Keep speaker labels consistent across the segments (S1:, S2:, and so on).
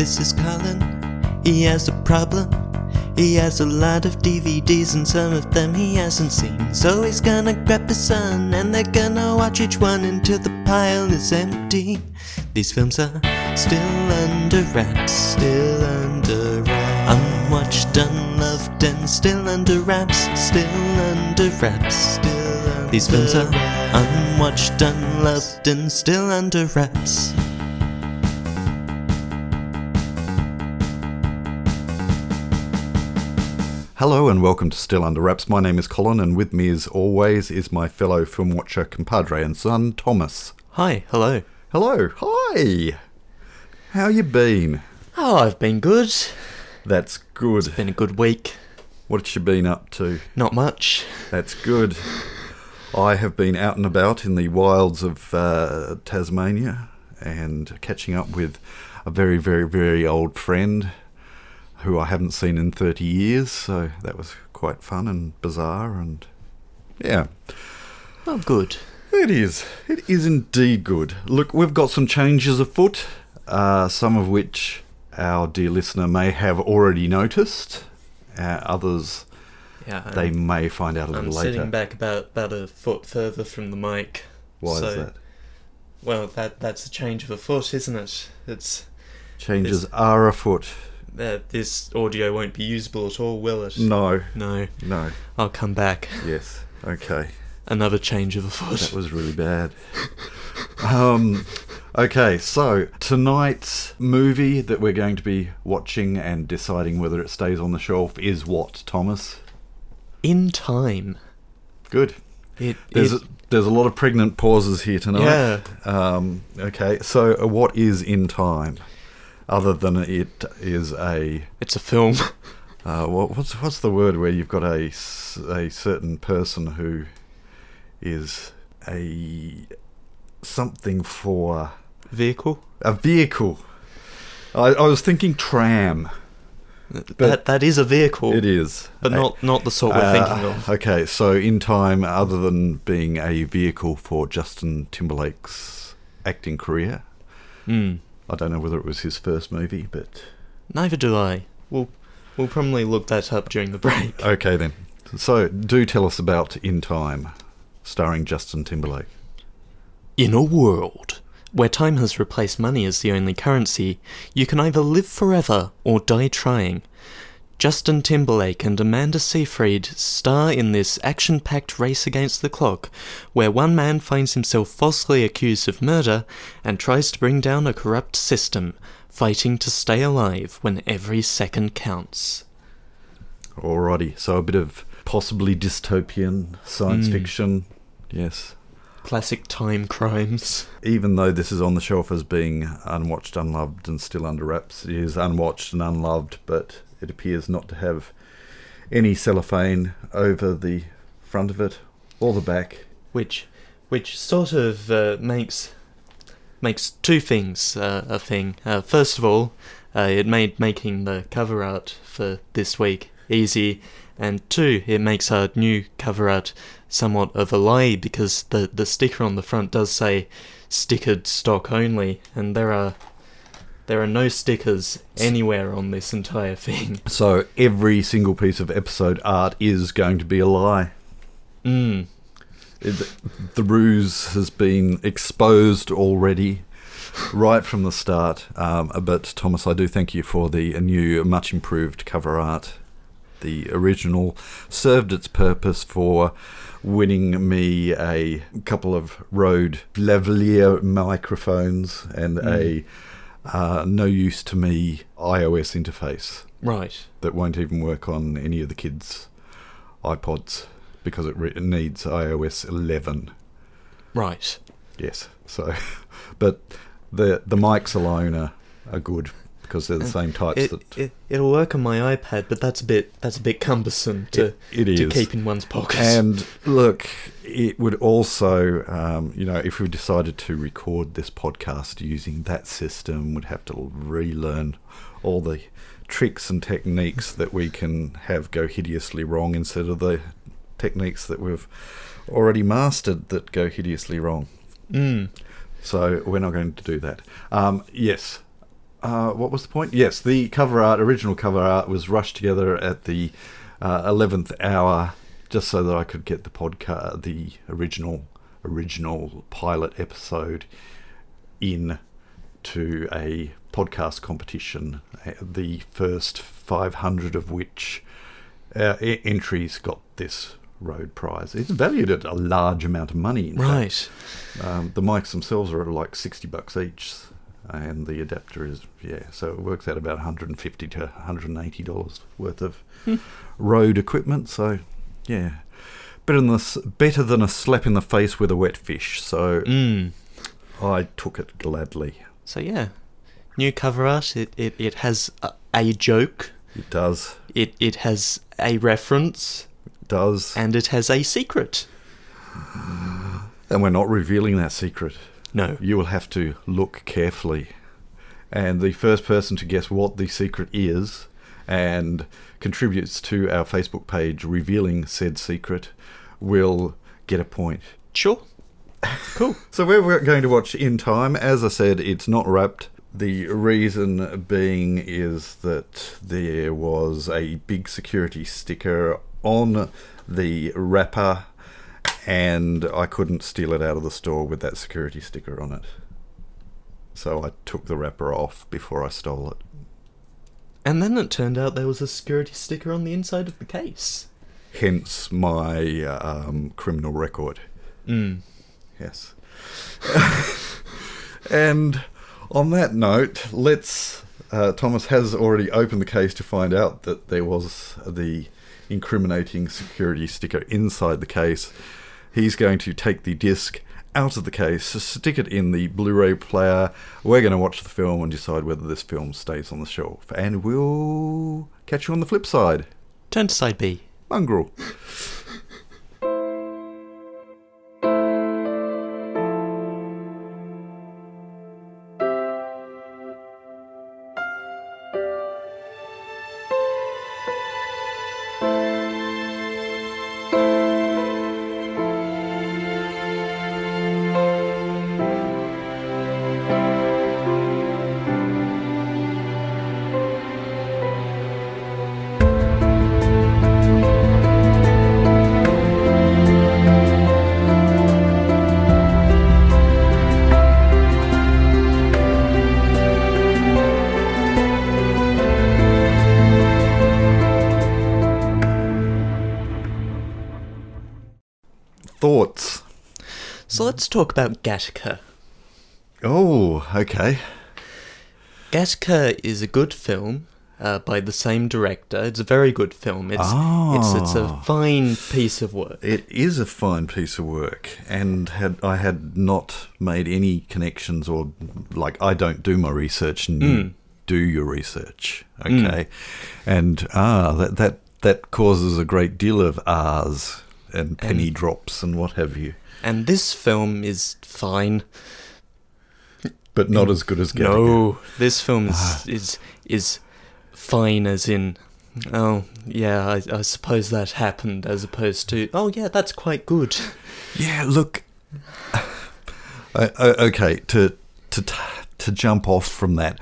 S1: This is Colin. He has a problem. He has a lot of DVDs and some of them he hasn't seen. So he's gonna grab his son and they're gonna watch each one until the pile is empty. These films are still under wraps, still under wraps. Unwatched, unloved, and still under wraps, still under wraps, still under These films are unwatched, unloved, and still under wraps.
S2: Hello and welcome to Still Under Wraps. My name is Colin, and with me, as always, is my fellow film watcher, compadre, and son Thomas.
S1: Hi, hello.
S2: Hello, hi. How you been?
S1: Oh, I've been good.
S2: That's good.
S1: Been a good week.
S2: What you been up to?
S1: Not much.
S2: That's good. I have been out and about in the wilds of uh, Tasmania and catching up with a very, very, very old friend who I haven't seen in 30 years. So that was quite fun and bizarre. And yeah,
S1: Oh, good.
S2: it is. It is indeed good. Look, we've got some changes afoot, uh, some of which our dear listener may have already noticed. Uh, others
S1: Yeah.
S2: they may find out a
S1: I'm
S2: little later.
S1: sitting back about about a foot further from the mic.
S2: Why
S1: so,
S2: is that?
S1: Well, that that's a change of a foot, isn't it? It's
S2: Changes are afoot.
S1: Uh, this audio won't be usable at all, will it?
S2: No,
S1: No.
S2: no.
S1: I'll come back.
S2: Yes. Okay.
S1: Another change of a foot.
S2: That was really bad. um, okay, so tonight's movie that we're going to be watching and deciding whether it stays on the shelf is what, Thomas?
S1: In time.
S2: Good.
S1: It,
S2: There's
S1: it
S2: a, there's a lot of pregnant pauses here tonight.
S1: yeah.
S2: Um, okay, so uh, what is in time? Other than it is a
S1: It's a film.
S2: uh, what, what's what's the word where you've got a a certain person who is a something for
S1: Vehicle.
S2: a vehicle. I, I was thinking tram.
S1: that that is a vehicle.
S2: It is,
S1: But not not the sort we're
S2: uh,
S1: thinking of.
S2: Okay, so in time, other than being a vehicle for Justin Timberlake's acting career,
S1: Hmm.
S2: I don't know whether it was his first movie, but
S1: Neither do I. We'll we'll probably look that up during the break.
S2: okay then. So do tell us about In Time, starring Justin Timberlake.
S1: In a world where time has replaced money as the only currency, you can either live forever or die trying. Justin Timberlake and Amanda Seyfried star in this action packed race against the clock, where one man finds himself falsely accused of murder and tries to bring down a corrupt system, fighting to stay alive when every second counts.
S2: Alrighty, so a bit of possibly dystopian science
S1: Mm.
S2: fiction. Yes.
S1: Classic time crimes.
S2: Even though this is on the shelf as being unwatched, unloved, and still under wraps, it is unwatched and unloved, but it appears not to have any cellophane over the front of it or the back.
S1: which which sort of uh, makes makes two things uh, a thing. Uh, first of all, uh, it made making the cover art for this week easy, and two, it makes our new cover art somewhat of a lie because the the sticker on the front does say stickered stock only, and there are there are no stickers anywhere on this entire thing.
S2: So every single piece of episode art is going to be a lie.
S1: Mm.
S2: It, the ruse has been exposed already, right from the start. Um, but Thomas, I do thank you for the new, much improved cover art. The original served its purpose for winning me a couple of Rode lavalier microphones and a uh, no use to me iOS interface
S1: Right.
S2: that won't even work on any of the kids' iPods because it, re- it needs iOS 11.
S1: Right.
S2: Yes. So, but the the mics alone are, are good because they're the same types
S1: It,
S2: that
S1: it it'll work on my iPad, but that's a bit that's a bit cumbersome to
S2: It- it
S1: to
S2: is.
S1: keep in one's pocket.
S2: And look, it would also, um, you know, if we decided to record this podcast using that system, we'd have to relearn all the tricks and techniques that we can have go hideously wrong instead of the techniques that we've already mastered that go hideously wrong.
S1: mm,
S2: So we're not going to do that. Um, yes, uh, what was the point? Yes, the cover art, original cover art, was rushed together at the uh, eleventh hour, just so that I could get the podcast, the original, original pilot episode, in to a podcast competition. uh, The first five hundred of which uh, e- entries got this Rode prize. It's valued at a large amount of money. In fact.
S1: Right.
S2: Um, the mics themselves are like sixty bucks each, and the adapter is yeah. So it works out about one hundred and fifty to one hundred and eighty dollars worth of Rode equipment. So yeah, better than a, better than a slap in the face with a wet fish. So
S1: Mm.
S2: I took it gladly.
S1: So yeah, new cover art. It it, it has a, a joke.
S2: It does,
S1: It it has a reference,
S2: it does,
S1: and it has a secret.
S2: and we're not revealing that secret.
S1: No.
S2: You will have to look carefully. And the first person to guess what the secret is and contributes to our Facebook page revealing said secret will get a point.
S1: Sure. Cool.
S2: So we're going to watch In Time. As I said, it's not wrapped. The reason being is that there was a big security sticker on the wrapper and I couldn't steal it out of the store with that security sticker on it. So I took the wrapper off before I stole it.
S1: And then it turned out there was a security sticker on the inside of the case.
S2: Hence my um, criminal record.
S1: Mm.
S2: Yes. and on that note, let's. Uh, Thomas has already opened the case to find out that there was the incriminating security sticker inside the case. He's going to take the disc out of the case, stick it in the Blu ray player. We're going to watch the film and decide whether this film stays on the shelf. And we'll catch you on the flip side.
S1: Turn to side B.
S2: Mongrel.
S1: Let's talk about Gattaca.
S2: Oh, okay.
S1: Gattaca is a good film uh, by the same director. It's a very good film. It's it's it's a
S2: Ah.
S1: fine piece of work.
S2: It is a fine piece of work, and had I had not made any connections or like I don't do my research, and you do your research, okay? And ah, that that that causes a great deal of ahs and penny drops and what have you,
S1: And this film is fine.
S2: but not as good as Gattaca.
S1: No, this film is is is fine as in oh yeah, I, I suppose that happened as opposed to oh yeah, that's quite good.
S2: Yeah, look. I, I, okay, to to to jump off from that,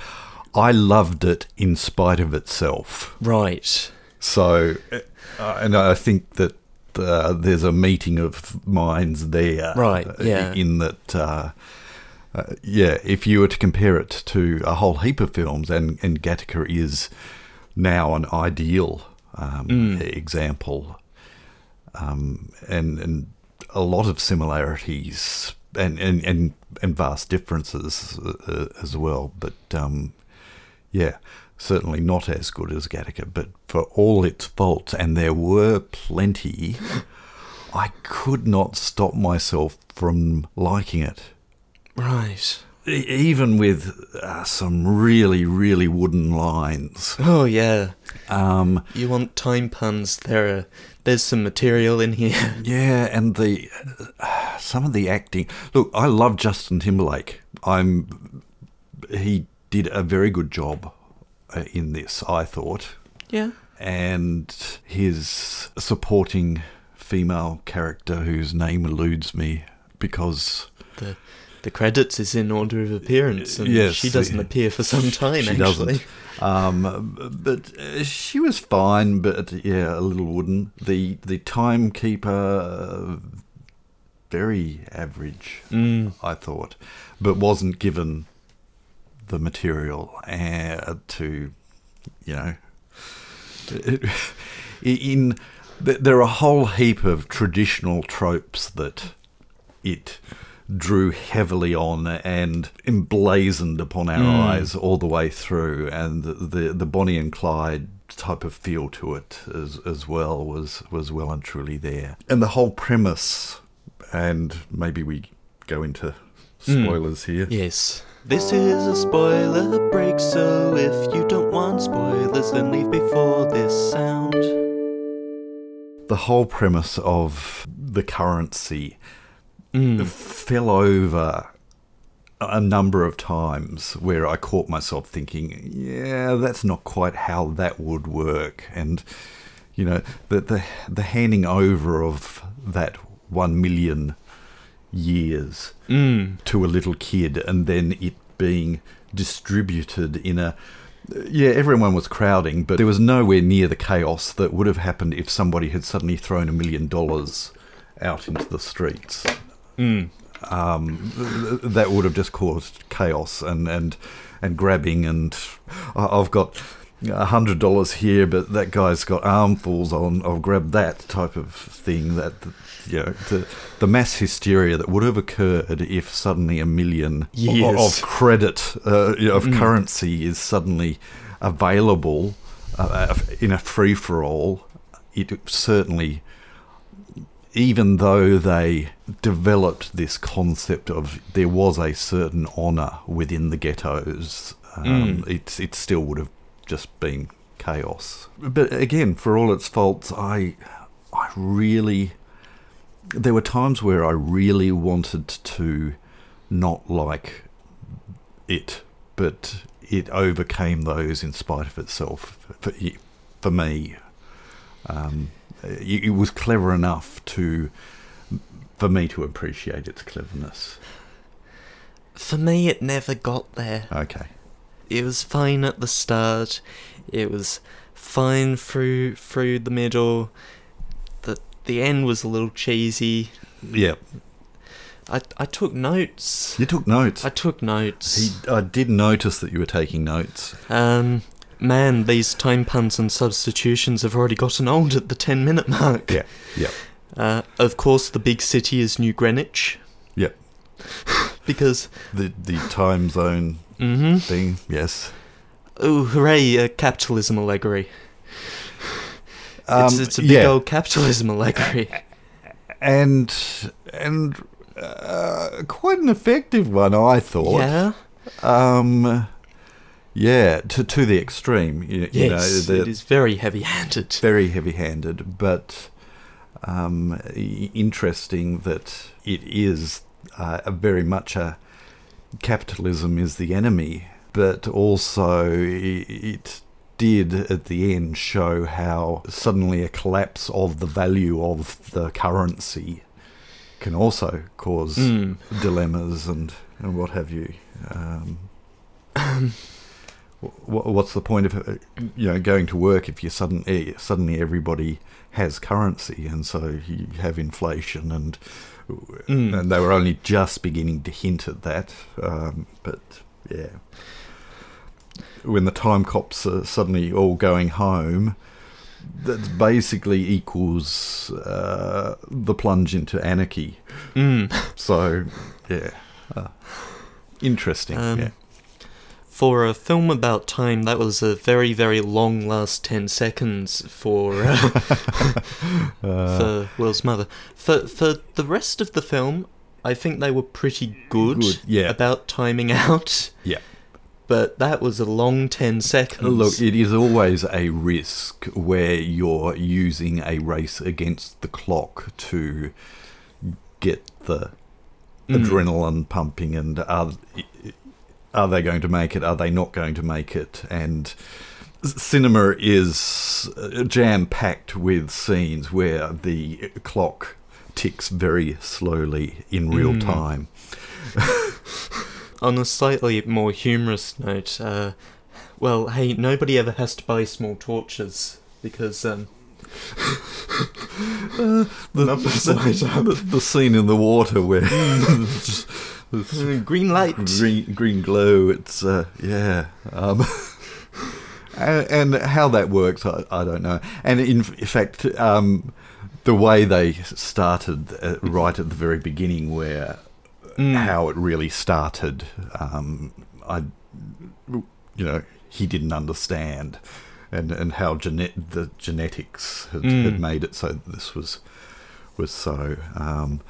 S2: I loved it in spite of itself.
S1: Right.
S2: So, uh, and I think that uh, there's a meeting of minds there,
S1: Right,
S2: uh,
S1: yeah.
S2: In that, uh, uh, yeah, if you were to compare it to a whole heap of films, and and Gattaca is now an ideal um,
S1: Mm.
S2: example, um, and and a lot of similarities and and and, and vast differences uh, as well, but. Um, yeah, certainly not as good as Gattaca, but for all its faults, and there were plenty, I could not stop myself from liking it.
S1: Right.
S2: E- Even with uh, some really, really wooden lines.
S1: Oh yeah.
S2: Um,
S1: You want time puns? There are there's some material in here.
S2: yeah, and the uh, some of the acting. Look, I love Justin Timberlake. I'm he did a very good job in this. I thought.
S1: Yeah.
S2: and his supporting female character whose name eludes me because
S1: The the credits is in order of appearance, and
S2: Yes,
S1: she doesn't
S2: the-
S1: appear for some time.
S2: she
S1: actually,
S2: doesn't. Um, but uh, she was fine, but yeah, a little wooden. The the timekeeper, uh, very average,
S1: Mm.
S2: I thought, but wasn't given the material and to, you know, in there are a whole heap of traditional tropes that it drew heavily on and emblazoned upon our
S1: Mm.
S2: eyes all the way through and the, the the Bonnie and Clyde type of feel to it as as well was was well and truly there and the whole premise and maybe we go into spoilers here
S1: Yes. This is a spoiler break, so if you don't want spoilers, then leave before this sound.
S2: the whole premise of the currency
S1: Mm.
S2: fell over a number of times where I caught myself thinking, yeah, that's not quite how that would work. And, you know, the, the, the handing over of that one million years
S1: Mm.
S2: to a little kid and then it being distributed in a yeah everyone was crowding but there was nowhere near the chaos that would have happened if somebody had suddenly thrown a million dollars out into the streets
S1: Mm.
S2: um, th- th- that would have just caused chaos and and and grabbing and I've got hundred dollars here, but that guy's got armfuls on. I'll grab that type of thing. That you know, the the mass hysteria that would have occurred if suddenly a million
S1: Yes.
S2: of credit uh, you know, of currency is suddenly available uh, in a free for all. It certainly even though they developed this concept of there was a certain honour within the ghettos, um, it, it still would have just been chaos. But again, for all its faults, I, I really, there were times where I really wanted to not like it, but it overcame those in spite of itself for, for me. Um, it, it was clever enough to for me to appreciate its cleverness.
S1: For me, it never got there.
S2: Okay.
S1: It was fine at the start. It was fine through through the middle. The the end was a little cheesy.
S2: Yeah.
S1: I I took notes.
S2: You took notes.
S1: I took notes.
S2: He, I did notice that you were taking notes.
S1: Um, man, these time puns and substitutions have already gotten old at the 10 minute mark.
S2: Yeah. Yeah.
S1: Uh, of course, the big city is New Greenwich,
S2: Yeah.
S1: because,
S2: The the time zone
S1: mm-hmm.
S2: thing. Yes.
S1: Oh, hooray, a capitalism allegory. it's,
S2: Um,
S1: it's a big
S2: yeah.
S1: old capitalism allegory.
S2: and and uh, quite an effective one, I thought.
S1: yeah?
S2: Um. Yeah. To to the extreme. You, you know,
S1: Yes,
S2: the-
S1: it is very heavy handed.
S2: very heavy-handed, but um, interesting that it is uh, a very much a capitalism is the enemy, but also it did at the end show how suddenly a collapse of the value of the currency can also cause
S1: Mm.
S2: dilemmas and, and what have you. Um, what's the point of uh, you know going to work if you suddenly suddenly everybody has currency and so you have inflation and
S1: Mm.
S2: and they were only just beginning to hint at that um, but yeah when the time cops are suddenly all going home that basically equals uh, the plunge into anarchy
S1: Mm.
S2: so yeah uh, interesting
S1: Um,
S2: yeah
S1: For a film about time, that was a very, very long last 10 seconds for, uh,
S2: Uh,
S1: for Will's mother. For, for the rest of the film, I think they were pretty good,
S2: Good, yeah.
S1: about timing out,
S2: yeah
S1: but that was a long 10 seconds.
S2: Look, it is always a risk where you're using a race against the clock to get the
S1: Mm.
S2: adrenaline pumping and are, are they going to make it? Are they not going to make it? And cinema is jam packed with scenes where the clock ticks very slowly in real
S1: Mm.
S2: time.
S1: on a slightly more humorous note, uh, well, hey, nobody ever has to buy small torches because um,
S2: the,
S1: Numbers light up.
S2: the, the scene in the water where
S1: uh, green light.
S2: green green glow. It's uh, yeah. Um, and, and how that works, I, I don't know. And in, in fact, um, the way they started uh, right at the very beginning, where
S1: Mm.
S2: how it really started, um, I, you know, he didn't understand, and and how genet- the genetics had,
S1: Mm.
S2: had made it so that this was was so. Um,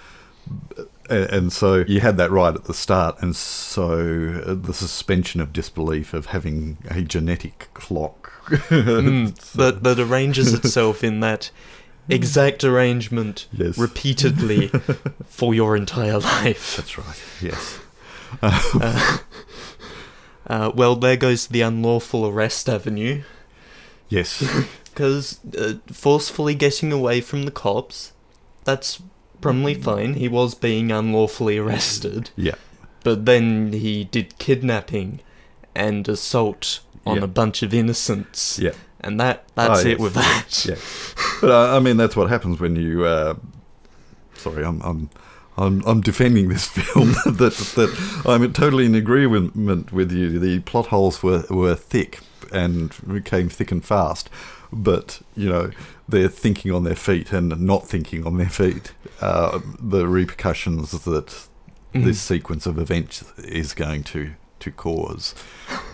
S2: and so you had that right at the start, and so uh, the suspension of disbelief of having a genetic clock
S1: Mm, that that arranges itself in that exact arrangement
S2: Yes.
S1: repeatedly for your entire life.
S2: That's right. Yes.
S1: Uh, uh, well, there goes the unlawful arrest avenue.
S2: Yes.
S1: Because uh, forcefully getting away from the cops, that's probably fine. He was being unlawfully arrested.
S2: Yeah.
S1: But then he did kidnapping and assault on
S2: Yeah.
S1: a bunch of innocents.
S2: Yeah.
S1: And that that's
S2: Oh,
S1: it
S2: yes.
S1: with that.
S2: Yeah. But uh, I mean, that's what happens when you. Uh, sorry, I'm. I'm I'm, I'm defending this film that that I'm totally in agreement with you. The plot holes were, were thick and became thick and fast, but you know they're thinking on their feet and not thinking on their feet. Uh, the repercussions that
S1: Mhm.
S2: this sequence of events is going to to cause.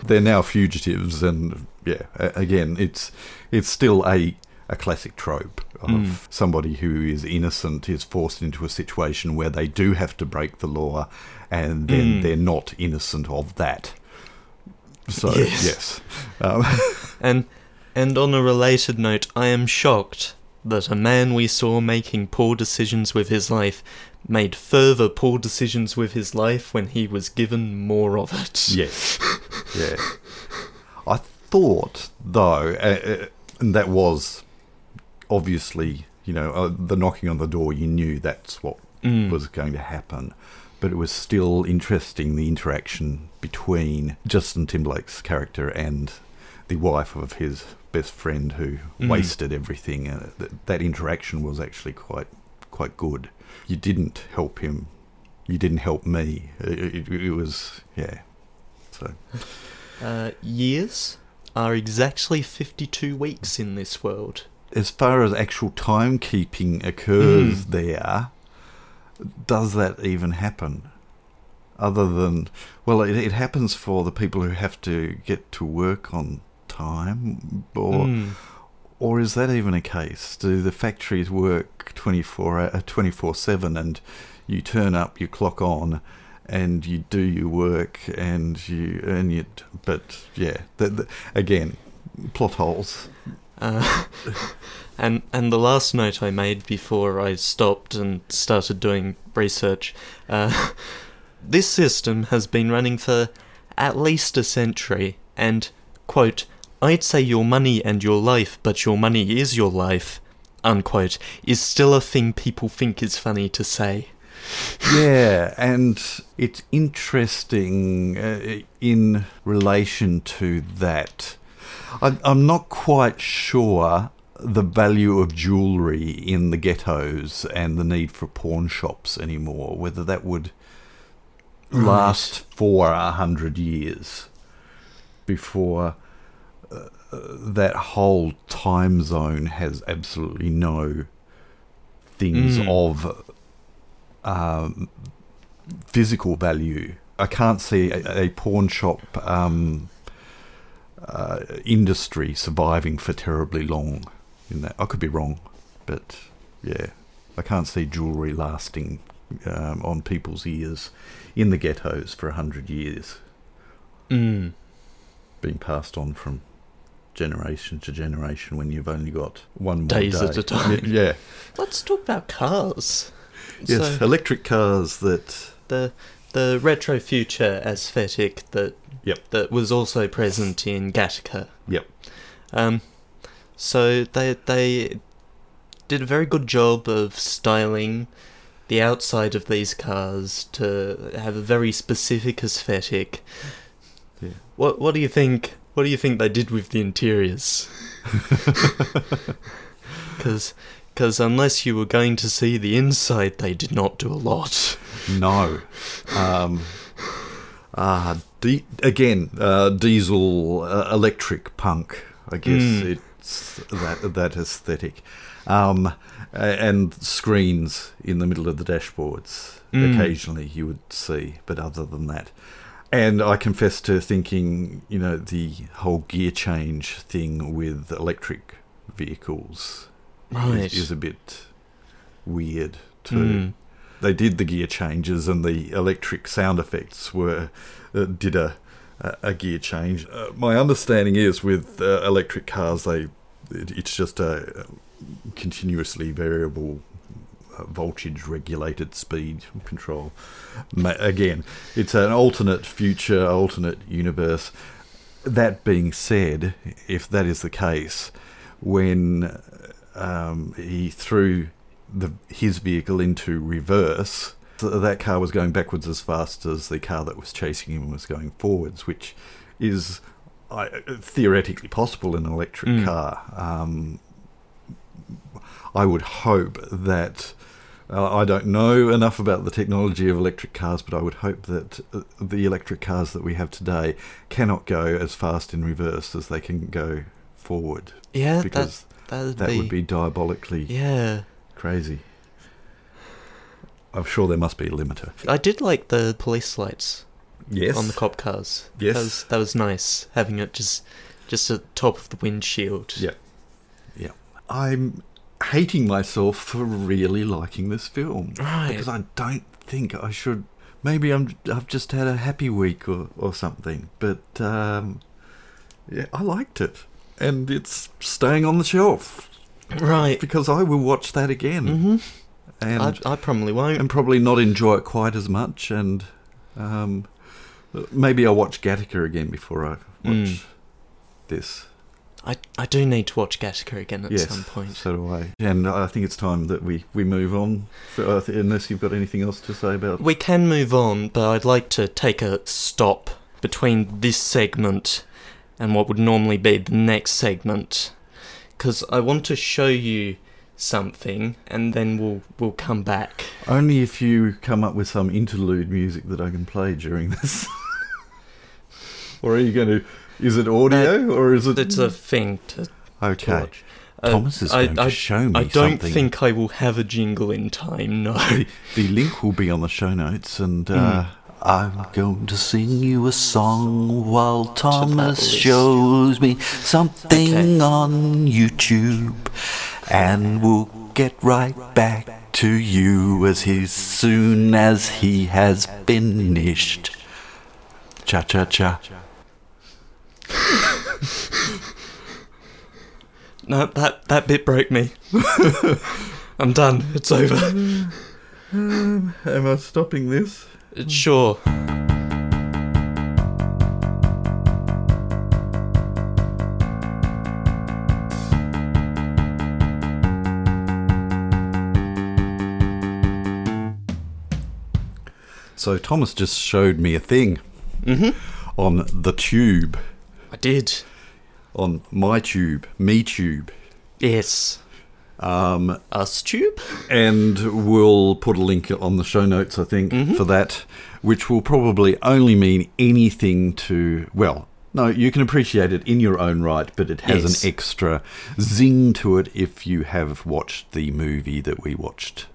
S2: They're now fugitives, and yeah, again, it's it's still a a classic trope of
S1: Mm.
S2: somebody who is innocent is forced into a situation where they do have to break the law, and then
S1: Mm.
S2: they're not innocent of that. So
S1: Yes.
S2: yes, um,
S1: And and on a related note, I am shocked that a man we saw making poor decisions with his life made further poor decisions with his life when he was given more of it.
S2: yes, yeah. I thought though, uh, uh, and that was obviously, you know, uh, the knocking on the door. You knew that's what
S1: Mm.
S2: was going to happen. But it was still interesting the interaction between Justin Timberlake's character and the wife of his best friend who
S1: Mm.
S2: wasted everything. Uh, th- that interaction was actually quite quite good. You didn't help him. You didn't help me. It, it, it was yeah. So
S1: Uh, years are exactly 52 weeks in this world.
S2: as far as actual timekeeping occurs
S1: Mm.
S2: there, does that even happen? Other than, well, it, it happens for the people who have to get to work on time, or
S1: Mm.
S2: or is that even a case? Do the factories work 24 uh, 24 seven, and you turn up, you clock on, and you do your work, and you earn it? But yeah, the, the, again, plot holes.
S1: Uh, and and the last note I made before I stopped and started doing research, uh, this system has been running for at least a century, and quote, I'd say your money and your life, but your money is your life, unquote, is still a thing people think is funny to say.
S2: yeah, and it's interesting uh, in relation to that. I, I'm not quite sure the value of jewellery in the ghettos and the need for pawn shops anymore, whether that would
S1: Right.
S2: last for a hundred years before that whole time zone has absolutely no things
S1: Mm.
S2: of um, physical value. I can't see a, a pawn shop um, uh, industry surviving for terribly long. In that, I could be wrong, but yeah, I can't see jewellery lasting um, on people's ears in the ghettos for a hundred years,
S1: Mm.
S2: being passed on from generation to generation when you've only got one more
S1: Days
S2: day.
S1: at a time.
S2: Yeah,
S1: Let's talk about cars.
S2: yes,
S1: So-
S2: electric cars that
S1: the the retro future aesthetic that
S2: Yep.
S1: that was also present in Gattaca.
S2: Yep.
S1: Um, so they they did a very good job of styling the outside of these cars to have a very specific aesthetic.
S2: Yeah.
S1: What What do you think? What do you think they did with the interiors? Because because unless you were going to see the inside, they did not do a lot.
S2: No. Um, uh, di- again, uh, diesel uh, electric punk. I guess
S1: Mm.
S2: it's that that aesthetic, um, and screens in the middle of the dashboards.
S1: Mm.
S2: Occasionally, you would see, but other than that, and I confess to thinking, you know, the whole gear change thing with electric vehicles
S1: Right.
S2: is, is a bit weird too
S1: Mm.
S2: they did the gear changes and the electric sound effects were uh, did a a gear change. Uh, my understanding is with uh, electric cars, they it, it's just a continuously variable voltage regulated speed control. Again, it's an alternate future, alternate universe. That being said, if that is the case, when um, he threw the his vehicle into reverse, that car was going backwards as fast as the car that was chasing him was going forwards, which is I, theoretically possible in an electric
S1: Mm.
S2: car. Um, I would hope that. Uh, I don't know enough about the technology of electric cars, but I would hope that uh, the electric cars that we have today cannot go as fast in reverse as they can go forward,
S1: Yeah,
S2: because
S1: that
S2: that
S1: be,
S2: would be diabolically
S1: yeah.
S2: crazy. I'm sure there must be a limiter.
S1: I did like the police lights
S2: Yes.
S1: on the cop cars.
S2: Yes.
S1: that was, that was nice having it just just at the top of the windshield.
S2: Yeah. Yeah. I'm hating myself for really liking this film.
S1: Right.
S2: Because I don't think I should. Maybe I'm. I've just had a happy week or, or something. But um, yeah, I liked it, and it's staying on the shelf
S1: Right.
S2: because I will watch that again,
S1: hmm
S2: and
S1: I, I probably won't.
S2: and probably not enjoy it quite as much. And um, maybe I'll watch Gattaca again before I watch
S1: Mm.
S2: this.
S1: I, I do need to watch Gattaca again at
S2: yes,
S1: some point.
S2: so do I. And I think it's time that we, we move on. For, uh, unless you've got anything else to say about. it.
S1: We can move on, but I'd like to take a stop between this segment and what would normally be the next segment, because I want to show you something, and then we'll we'll come back.
S2: Only if you come up with some interlude music that I can play during this. or are you going to? Is it audio or is it?
S1: It's a thing to, to
S2: okay.
S1: watch. Uh,
S2: Thomas is
S1: I,
S2: going
S1: I,
S2: to show me something
S1: I don't
S2: something.
S1: think I will have a jingle in time. No.
S2: the, the link will be on the show notes, and uh, I'm going to sing you a song while Thomas shows me something
S1: Okay.
S2: on YouTube, and we'll get right back to you as he, soon as he has finished. Cha cha cha.
S1: No, that that bit broke me. I'm done. It's over.
S2: Am I stopping this?
S1: It's sure.
S2: So Thomas just showed me a thing
S1: Mhm.
S2: on the tube,
S1: I did.
S2: on my tube, me tube.
S1: Yes.
S2: Um,
S1: Us tube.
S2: and we'll put a link on the show notes, I think,
S1: Mhm.
S2: for that, which will probably only mean anything to, well, no, you can appreciate it in your own right, but it has
S1: Yes.
S2: an extra zing to it if you have watched the movie that we watched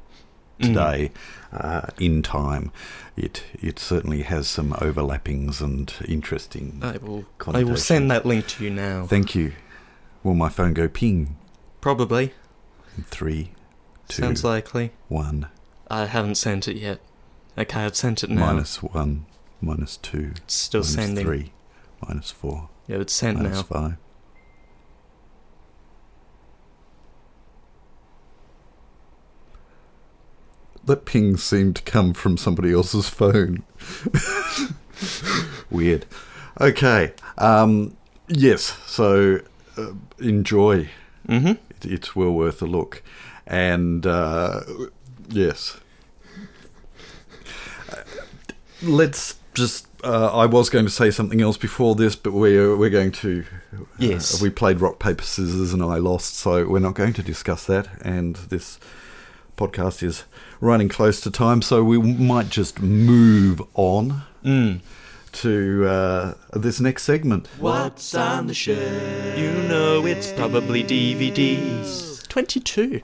S1: Mm.
S2: today uh, in time. It it certainly has some overlappings and interesting.
S1: I will. I will send that link to you now.
S2: Thank you. Will my phone go ping?
S1: Probably.
S2: In three, two,
S1: Sounds likely.
S2: one,
S1: I haven't sent it yet. Okay, I've sent it now.
S2: minus one, minus two,
S1: It's still
S2: minus
S1: sending.
S2: three, minus four,
S1: Yeah, it's sent
S2: minus
S1: now.
S2: five. That ping seemed to come from somebody else's phone. Weird. Okay. Um, yes. So uh, enjoy.
S1: Mm-hmm.
S2: It, it's well worth a look. And uh, yes, let's just. Uh, I was going to say something else before this, but we're we're going to. uh,
S1: Yes.
S2: we played rock paper scissors, and I lost, so we're not going to discuss that. And this podcast is running close to time, so we might just move on
S1: Mm.
S2: to uh, this next segment.
S1: What's on the shelf? You know it's probably DVDs. 22.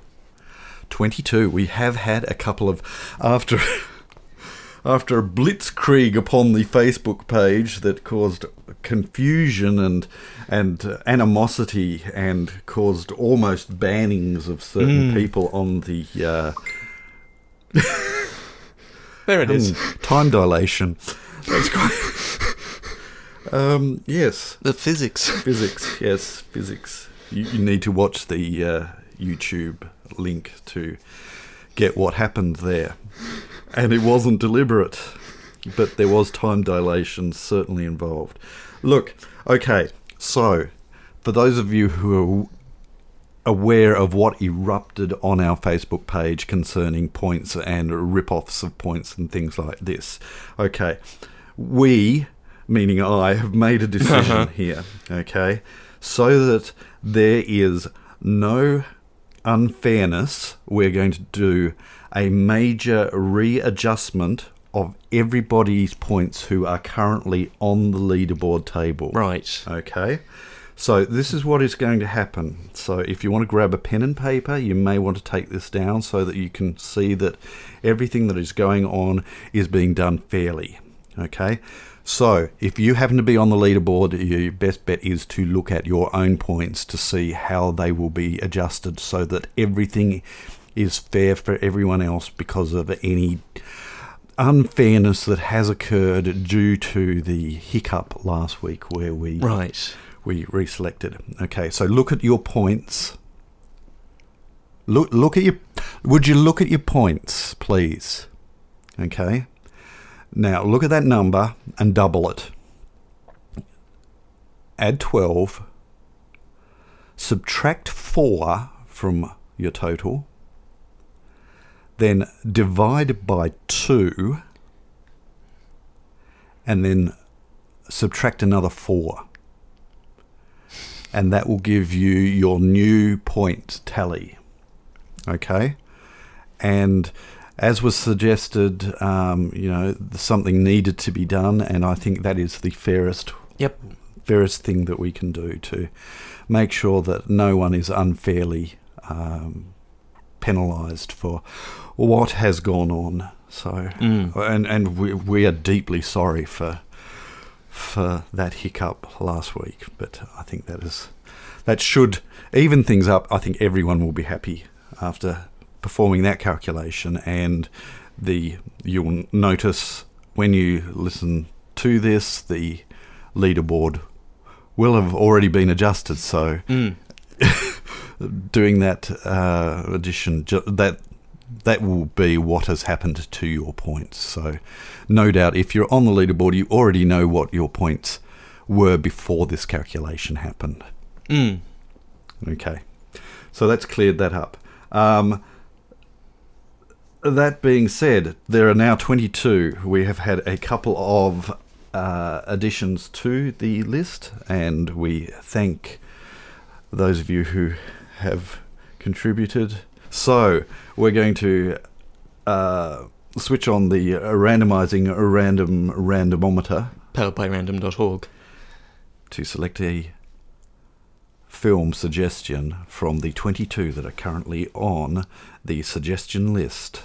S2: 22. We have had a couple of after after a blitzkrieg upon the Facebook page that caused confusion and and animosity and caused almost bannings of certain people on the uh,
S1: There it is.
S2: hmm, time dilation. That's quite. um, yes,
S1: The physics.
S2: physics. Yes, physics. You, you need to watch the uh, YouTube link to get what happened there. And it wasn't deliberate, but there was time dilation certainly involved. Look, okay, so for those of you who are aware of what erupted on our Facebook page concerning points and rip-offs of points and things like this. Okay, we, meaning I, have made a decision uh-huh. here. Okay, so that there is no unfairness, we're going to do a major readjustment of everybody's points who are currently on the leaderboard table.
S1: Right.
S2: Okay. So this is what is going to happen. So if you want to grab a pen and paper, you may want to take this down so that you can see that everything that is going on is being done fairly. Okay. So if you happen to be on the leaderboard, your best bet is to look at your own points to see how they will be adjusted so that everything is fair for everyone else because of any unfairness that has occurred due to the hiccup last week where we
S1: Right.
S2: we reselected. Okay, so look at your points. Look look at your would you look at your points, please? Okay. Now look at that number and double it. Add 12. Subtract 4 from your total. Then divide by 2 and then subtract another 4 and that will give you your new point tally. Okay, and as was suggested, um, you know something needed to be done, and I think that is the fairest
S1: Yep.
S2: fairest thing that we can do to make sure that no one is unfairly um, penalised for what has gone on. So,
S1: Mm.
S2: and and we we are deeply sorry for for that hiccup last week, but I think that is that should even things up. I think everyone will be happy after performing that calculation, and the you'll notice when you listen to this the leaderboard will have already been adjusted. So
S1: Mm.
S2: doing that uh, addition ju- that that will be what has happened to your points. So, no doubt, if you're on the leaderboard, you already know what your points were before this calculation happened.
S1: Mm.
S2: Okay, so that's cleared that up. Um, that being said, there are now 22. We have had a couple of uh, additions to the list, and we thank those of you who have contributed. So, we're going to uh, switch on the uh, randomizing random randomometer
S1: Powered by random.org.
S2: to select a film suggestion from the 22 that are currently on the suggestion list.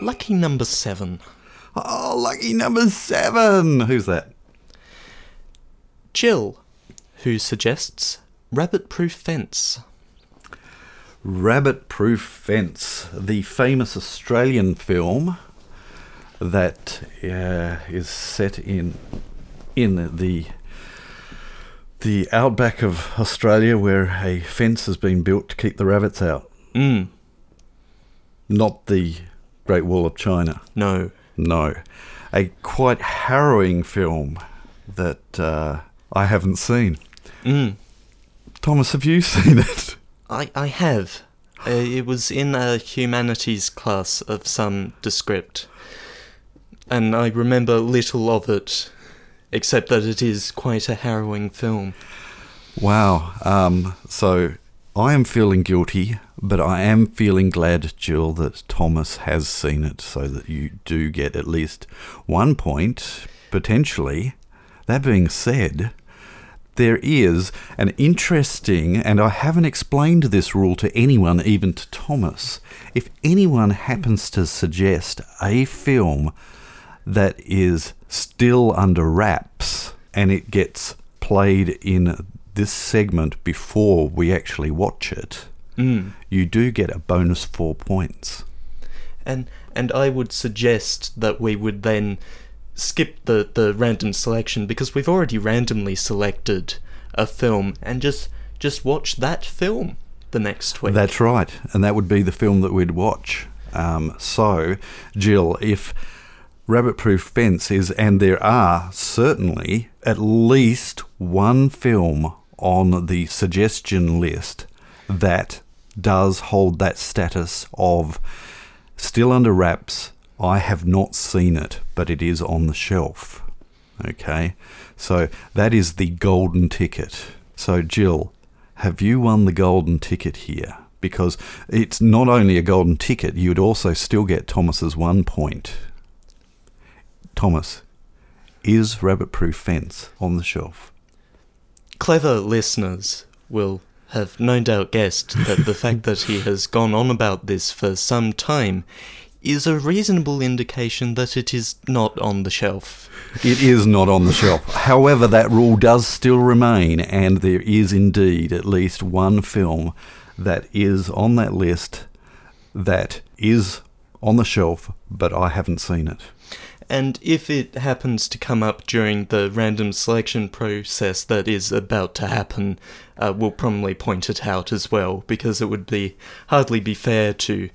S1: Lucky number seven.
S2: Oh, lucky number seven! Who's that?
S1: Jill, who suggests rabbit proof fence.
S2: Rabbit Proof Fence, the famous Australian film that uh, is set in in the the outback of Australia, where a fence has been built to keep the rabbits out.
S1: Mm.
S2: Not the Great Wall of China.
S1: No.
S2: No, a quite harrowing film that uh, I haven't seen.
S1: Mm.
S2: Thomas, have you seen it?
S1: I, I have. Uh, it was in a humanities class of some descript, and I remember little of it, except that it is quite a harrowing film.
S2: Wow. Um, so I am feeling guilty, but I am feeling glad, Jill, that Thomas has seen it so that you do get at least one point, potentially. That being said, there is an interesting, and I haven't explained this rule to anyone, even to Thomas. If anyone happens to suggest a film that is still under wraps and it gets played in this segment before we actually watch it,
S1: Mm.
S2: you do get a bonus four points.
S1: And and I would suggest that we would then skip the, the random selection because we've already randomly selected a film and just just watch that film the next week.
S2: That's right, and that would be the film that we'd watch. Um, so, Jill, if Rabbit Proof Fence is, and there are certainly at least one film on the suggestion list that does hold that status of still under wraps. I have not seen it, but it is on the shelf. Okay, so that is the golden ticket. So, Jill, have you won the golden ticket here? Because it's not only a golden ticket, you would also still get Thomas's one point. Thomas, is Rabbit Proof Fence on the shelf?
S1: Clever listeners will have no doubt guessed that the fact that he has gone on about this for some time is a reasonable indication that it is not on the shelf.
S2: It is not on the shelf. However, that rule does still remain, and there is indeed at least one film that is on that list that is on the shelf, but I haven't seen it.
S1: And if it happens to come up during the random selection process that is about to happen, uh, we'll probably point it out as well, because it would be hardly be fair to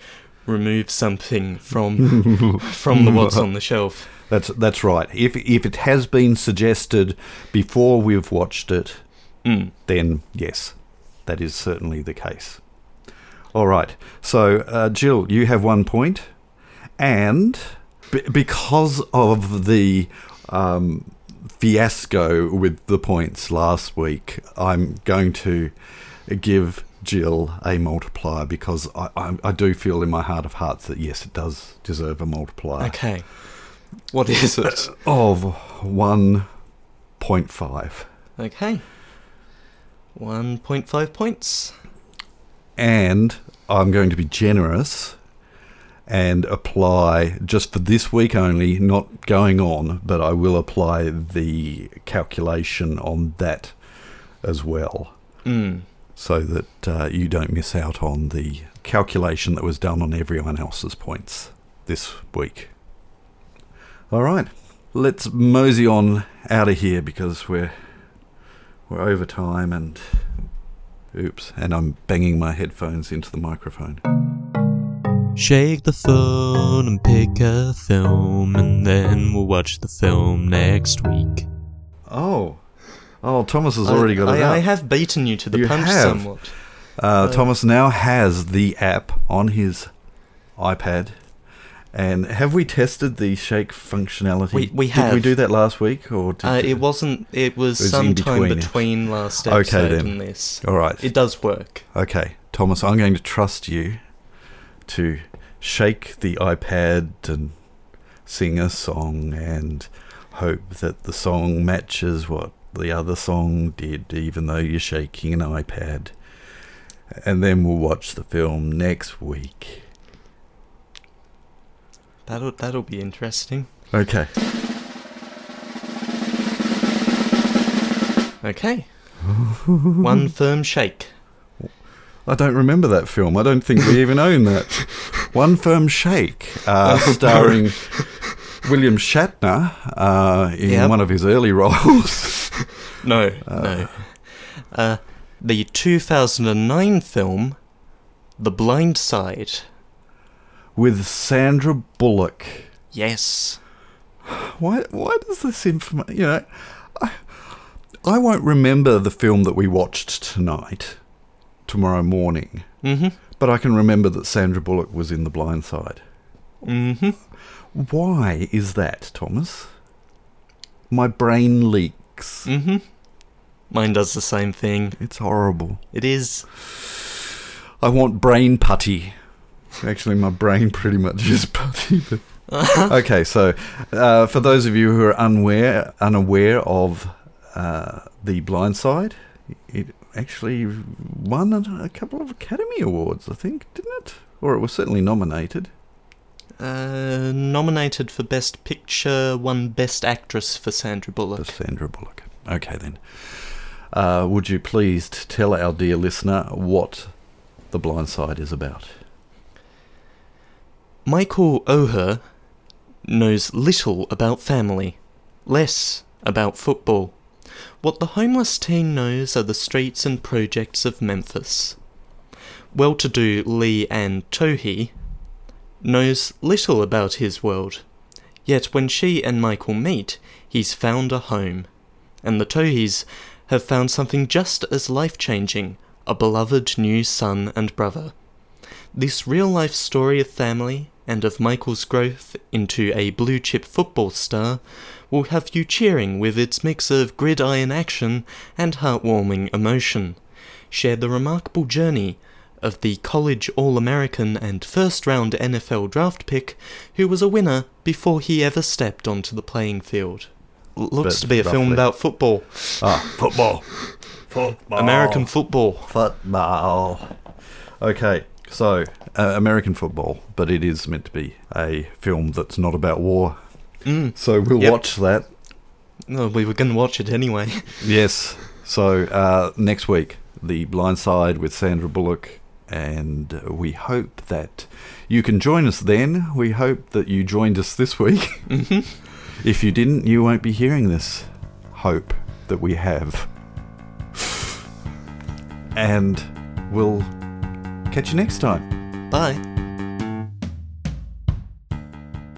S1: remove something from from the what's on the shelf.
S2: That's that's right. If if it has been suggested before we've watched it,
S1: Mm.
S2: then yes, that is certainly the case. All right. So, uh, Jill, you have one point, and b- because of the um, fiasco with the points last week, I'm going to give Jill a multiplier because I, I, I do feel in my heart of hearts that yes, it does deserve a multiplier
S1: Okay. What is it?
S2: of 1.5.
S1: Okay. 1.5 points.
S2: And I'm going to be generous and apply just for this week only, not going on, but I will apply the calculation on that as well
S1: Mm.
S2: So that uh, you don't miss out on the calculation that was done on everyone else's points this week. All right, let's mosey on out of here because we're we're over time and oops, and I'm banging my headphones into the microphone.
S1: Shake the phone and pick a film, and then we'll watch the film next week.
S2: Oh, oh, Thomas has already got
S1: I,
S2: it
S1: I, I have beaten you to the
S2: You
S1: punch
S2: have.
S1: somewhat.
S2: Uh, Thomas now has the app on his iPad. And have we tested the shake functionality?
S1: We- we
S2: Did we do that last week, or
S1: Uh, it wasn't. It was,
S2: It was
S1: sometime
S2: between.
S1: between, last
S2: Okay, then.
S1: and this.
S2: All right.
S1: It does work.
S2: okay, Thomas, I'm going to trust you to shake the iPad and sing a song and hope that the song matches what the other song did, even though you're shaking an iPad. And then we'll watch the film next week.
S1: That'll that'll be interesting.
S2: Okay.
S1: Okay. One firm shake.
S2: I don't remember that film. I don't think we even own that. One Firm Shake, uh, starring William Shatner uh, in
S1: Yep.
S2: one of his early roles.
S1: No, no. Uh, the 2009 film, The Blind Side.
S2: with Sandra Bullock.
S1: Yes.
S2: Why? Why does this information? You know, I, I won't remember the film that we watched tonight, tomorrow morning.
S1: Mm-hmm.
S2: But I can remember that Sandra Bullock was in The Blind Side.
S1: Mm-hmm.
S2: Why is that, Thomas? My brain
S1: Mm-hmm. Mine does the same thing.
S2: It's horrible.
S1: It is.
S2: I want brain putty. Actually, my brain pretty much is putty. But okay, so uh, for those of you who are unaware, unaware of uh, The Blind Side, it actually won a couple of Academy Awards, I think, didn't it? Or it was certainly nominated.
S1: Uh, nominated for Best Picture, won Best Actress for Sandra Bullock.
S2: For Sandra Bullock. Okay, then. Uh, would you please tell our dear listener what The Blind Side is about?
S1: Michael Oher knows little about family, less about football. What the homeless teen knows are the streets and projects of Memphis. Well to do Leigh Anne Tuohy knows little about his world, yet when she and Michael meet, he's found a home, and the Tuohys have found something just as life changing a beloved new son and brother. This real life story of family and of Michael's growth into a blue chip football star will have you cheering with its mix of gridiron action and heartwarming emotion. Share the remarkable journey of the college All American and first round NFL draft pick who was a winner before he ever stepped onto the playing field. L- looks
S2: But
S1: to be a film about football.
S2: Ah, football. Football.
S1: American football.
S2: Football. Okay, so uh, American football, but it is meant to be a film that's not about war.
S1: Mm.
S2: So we'll
S1: Yep.
S2: watch that.
S1: No, we were going to watch it anyway.
S2: Yes. So uh, next week, The Blind Side with Sandra Bullock, and we hope that you can join us then. We hope that you joined us this week.
S1: hmm
S2: If you didn't, you won't be hearing this. Hope that we have. And we'll catch you next time.
S1: Bye.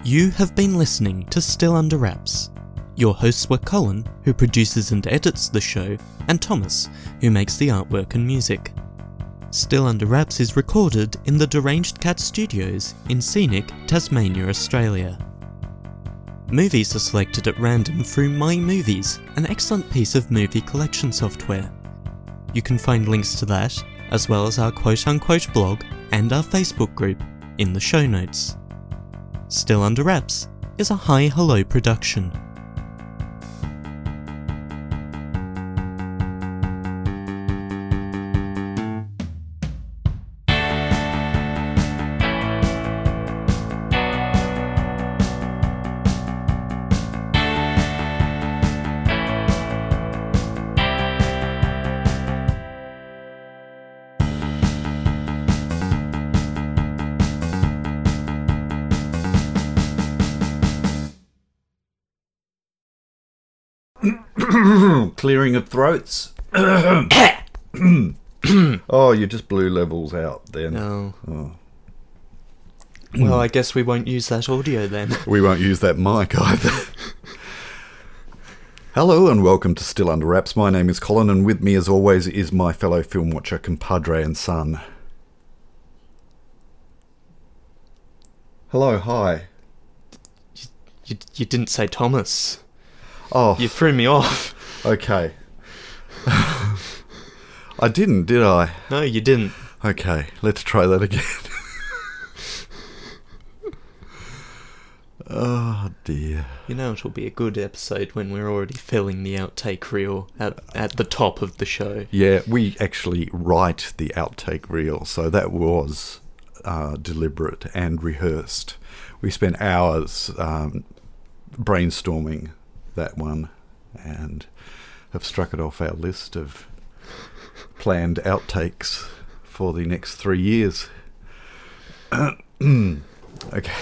S1: You have been listening to Still Under Wraps. Your hosts were Colin, who produces and edits the show, and Thomas, who makes the artwork and music. Still Under Wraps is recorded in the Deranged Cat Studios in scenic Tasmania, Australia. Movies are selected at random through My Movies, an excellent piece of movie collection software. You can find links to that, as well as our quote unquote blog and our Facebook group, in the show notes. Still Under Wraps is a Hi Hello production.
S2: Clearing of throats. oh, you just blew levels out then.
S1: No.
S2: Oh.
S1: Well, I guess we won't use that audio then.
S2: We won't use that mic either. Hello and welcome to Still Under Wraps. My name is Colin, and with me, as always, is my fellow film watcher, compadre, and son. Hello, hi.
S1: You, you didn't say Thomas.
S2: Oh,
S1: You threw me off.
S2: okay. I didn't, did I?
S1: No, you didn't.
S2: Okay, let's try that again. oh dear.
S1: You know it'll be a good episode when we're already filling the outtake reel at, at the top of the show.
S2: Yeah, we actually write the outtake reel, so that was uh, deliberate and rehearsed. We spent hours um, brainstorming that one and have struck it off our list of planned outtakes for the next three years. okay.